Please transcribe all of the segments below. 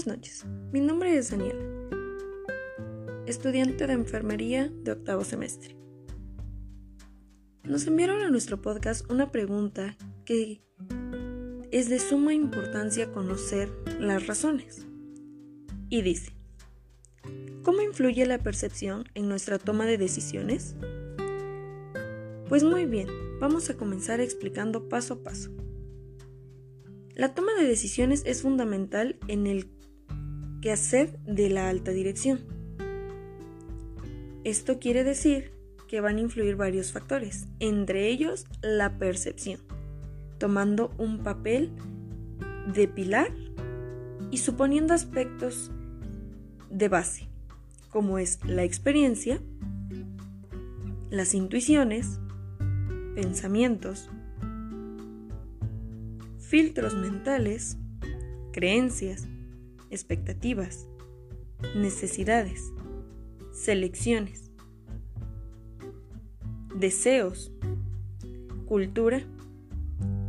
Buenas noches, mi nombre es Daniela, estudiante de enfermería de octavo semestre. Nos enviaron a nuestro podcast una pregunta que es de suma importancia conocer las razones. Y dice, ¿cómo influye la percepción en nuestra toma de decisiones? Pues muy bien, vamos a comenzar explicando paso a paso. La toma de decisiones es fundamental en el quehacer de la alta dirección. Esto quiere decir que van a influir varios factores, entre ellos la percepción, tomando un papel de pilar y suponiendo aspectos de base, como es la experiencia, las intuiciones, pensamientos, filtros mentales, creencias, expectativas, necesidades, selecciones, deseos, cultura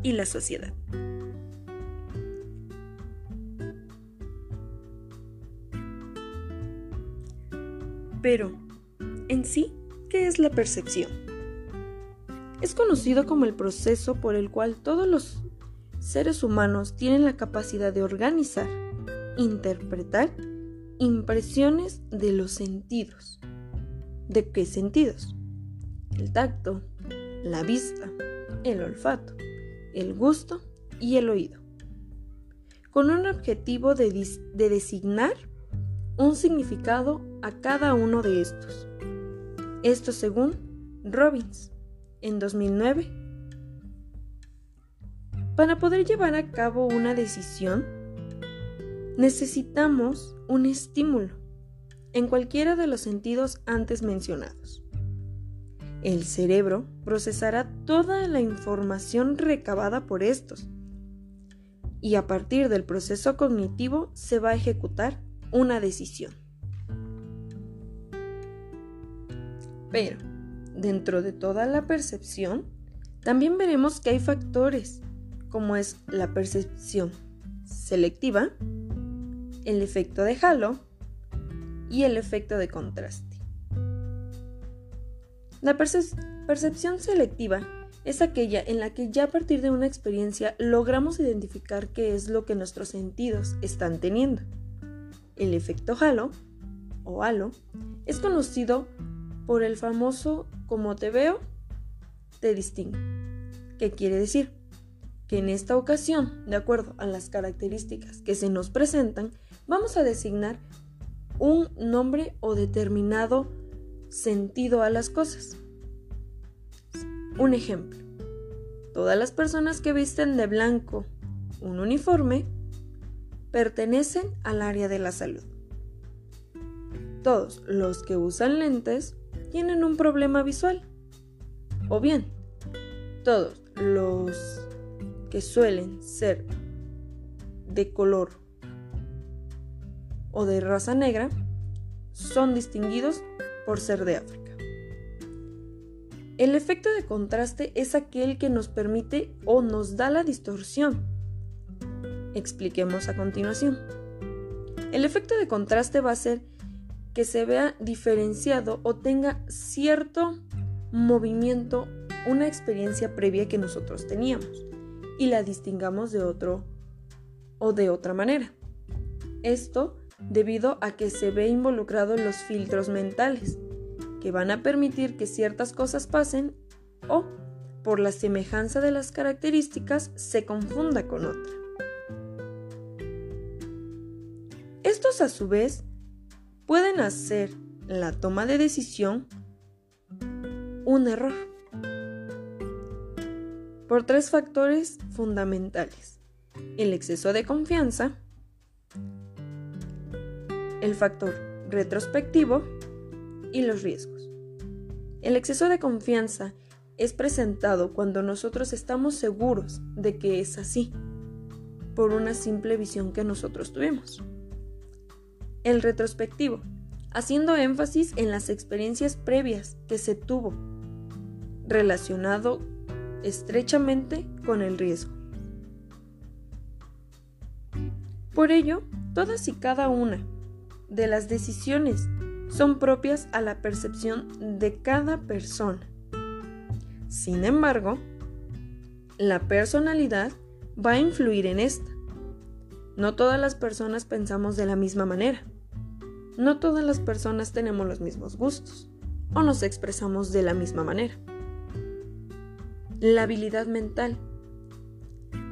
y la sociedad. Pero, en sí, ¿qué es la percepción? Es conocido como el proceso por el cual todos los seres humanos tienen la capacidad de organizar, interpretar impresiones de los sentidos. ¿De qué sentidos? El tacto, la vista, el olfato, el gusto y el oído. Con un objetivo de, de designar un significado a cada uno de estos. Esto según Robbins en 2009 para poder llevar a cabo una decisión, necesitamos un estímulo en cualquiera de los sentidos antes mencionados. El cerebro procesará toda la información recabada por estos y a partir del proceso cognitivo se va a ejecutar una decisión. Pero, dentro de toda la percepción, también veremos que hay factores como es la percepción selectiva, el efecto de halo y el efecto de contraste. La percepción selectiva es aquella en la que ya a partir de una experiencia logramos identificar qué es lo que nuestros sentidos están teniendo. El efecto halo o halo es conocido por el famoso como te veo, te distingo. ¿Qué quiere decir? Que en esta ocasión, de acuerdo a las características que se nos presentan, vamos a designar un nombre o determinado sentido a las cosas. Un ejemplo. Todas las personas que visten de blanco un uniforme pertenecen al área de la salud. Todos los que usan lentes tienen un problema visual. O bien, todos los que suelen ser de color o de raza negra son distinguidos por ser de África. El efecto de contraste es aquel que nos permite o nos da la distorsión. Expliquemos a continuación. El efecto de contraste va a ser que se vea diferenciado o tenga cierto movimiento una experiencia previa que nosotros teníamos y la distingamos de otro o de otra manera. Esto debido a que se ve involucrado los filtros mentales, que van a permitir que ciertas cosas pasen o, por la semejanza de las características, se confunda con otra. Estos a su vez pueden hacer la toma de decisión un error por tres factores fundamentales. El exceso de confianza, el factor retrospectivo y los riesgos. El exceso de confianza es presentado cuando nosotros estamos seguros de que es así, por una simple visión que nosotros tuvimos. El retrospectivo, haciendo énfasis en las experiencias previas que se tuvo relacionado estrechamente con el riesgo. Por ello, Todas y cada una de las decisiones son propias a la percepción de cada persona. Sin embargo, la personalidad va a influir en esta. No todas las personas pensamos de la misma manera. No todas las personas tenemos los mismos gustos o nos expresamos de la misma manera. La habilidad mental.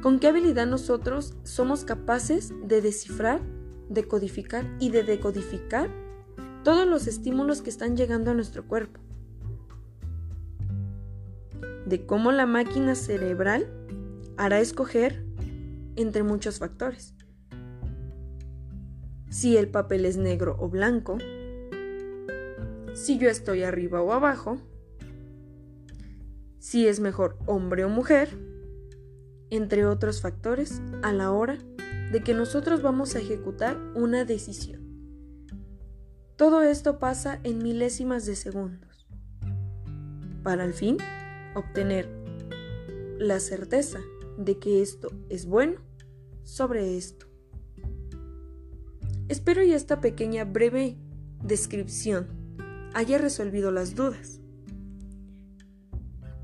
¿Con qué habilidad nosotros somos capaces de descifrar, decodificar y de decodificar todos los estímulos que están llegando a nuestro cuerpo? De cómo la máquina cerebral hará escoger entre muchos factores. Si el papel es negro o blanco, si yo estoy arriba o abajo, si es mejor hombre o mujer, entre otros factores a la hora de que nosotros vamos a ejecutar una decisión. Todo esto pasa en milésimas de segundos, para al fin obtener la certeza de que esto es bueno sobre esto. Espero y esta pequeña breve descripción haya resolvido las dudas.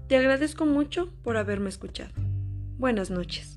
Te agradezco mucho por haberme escuchado. Buenas noches.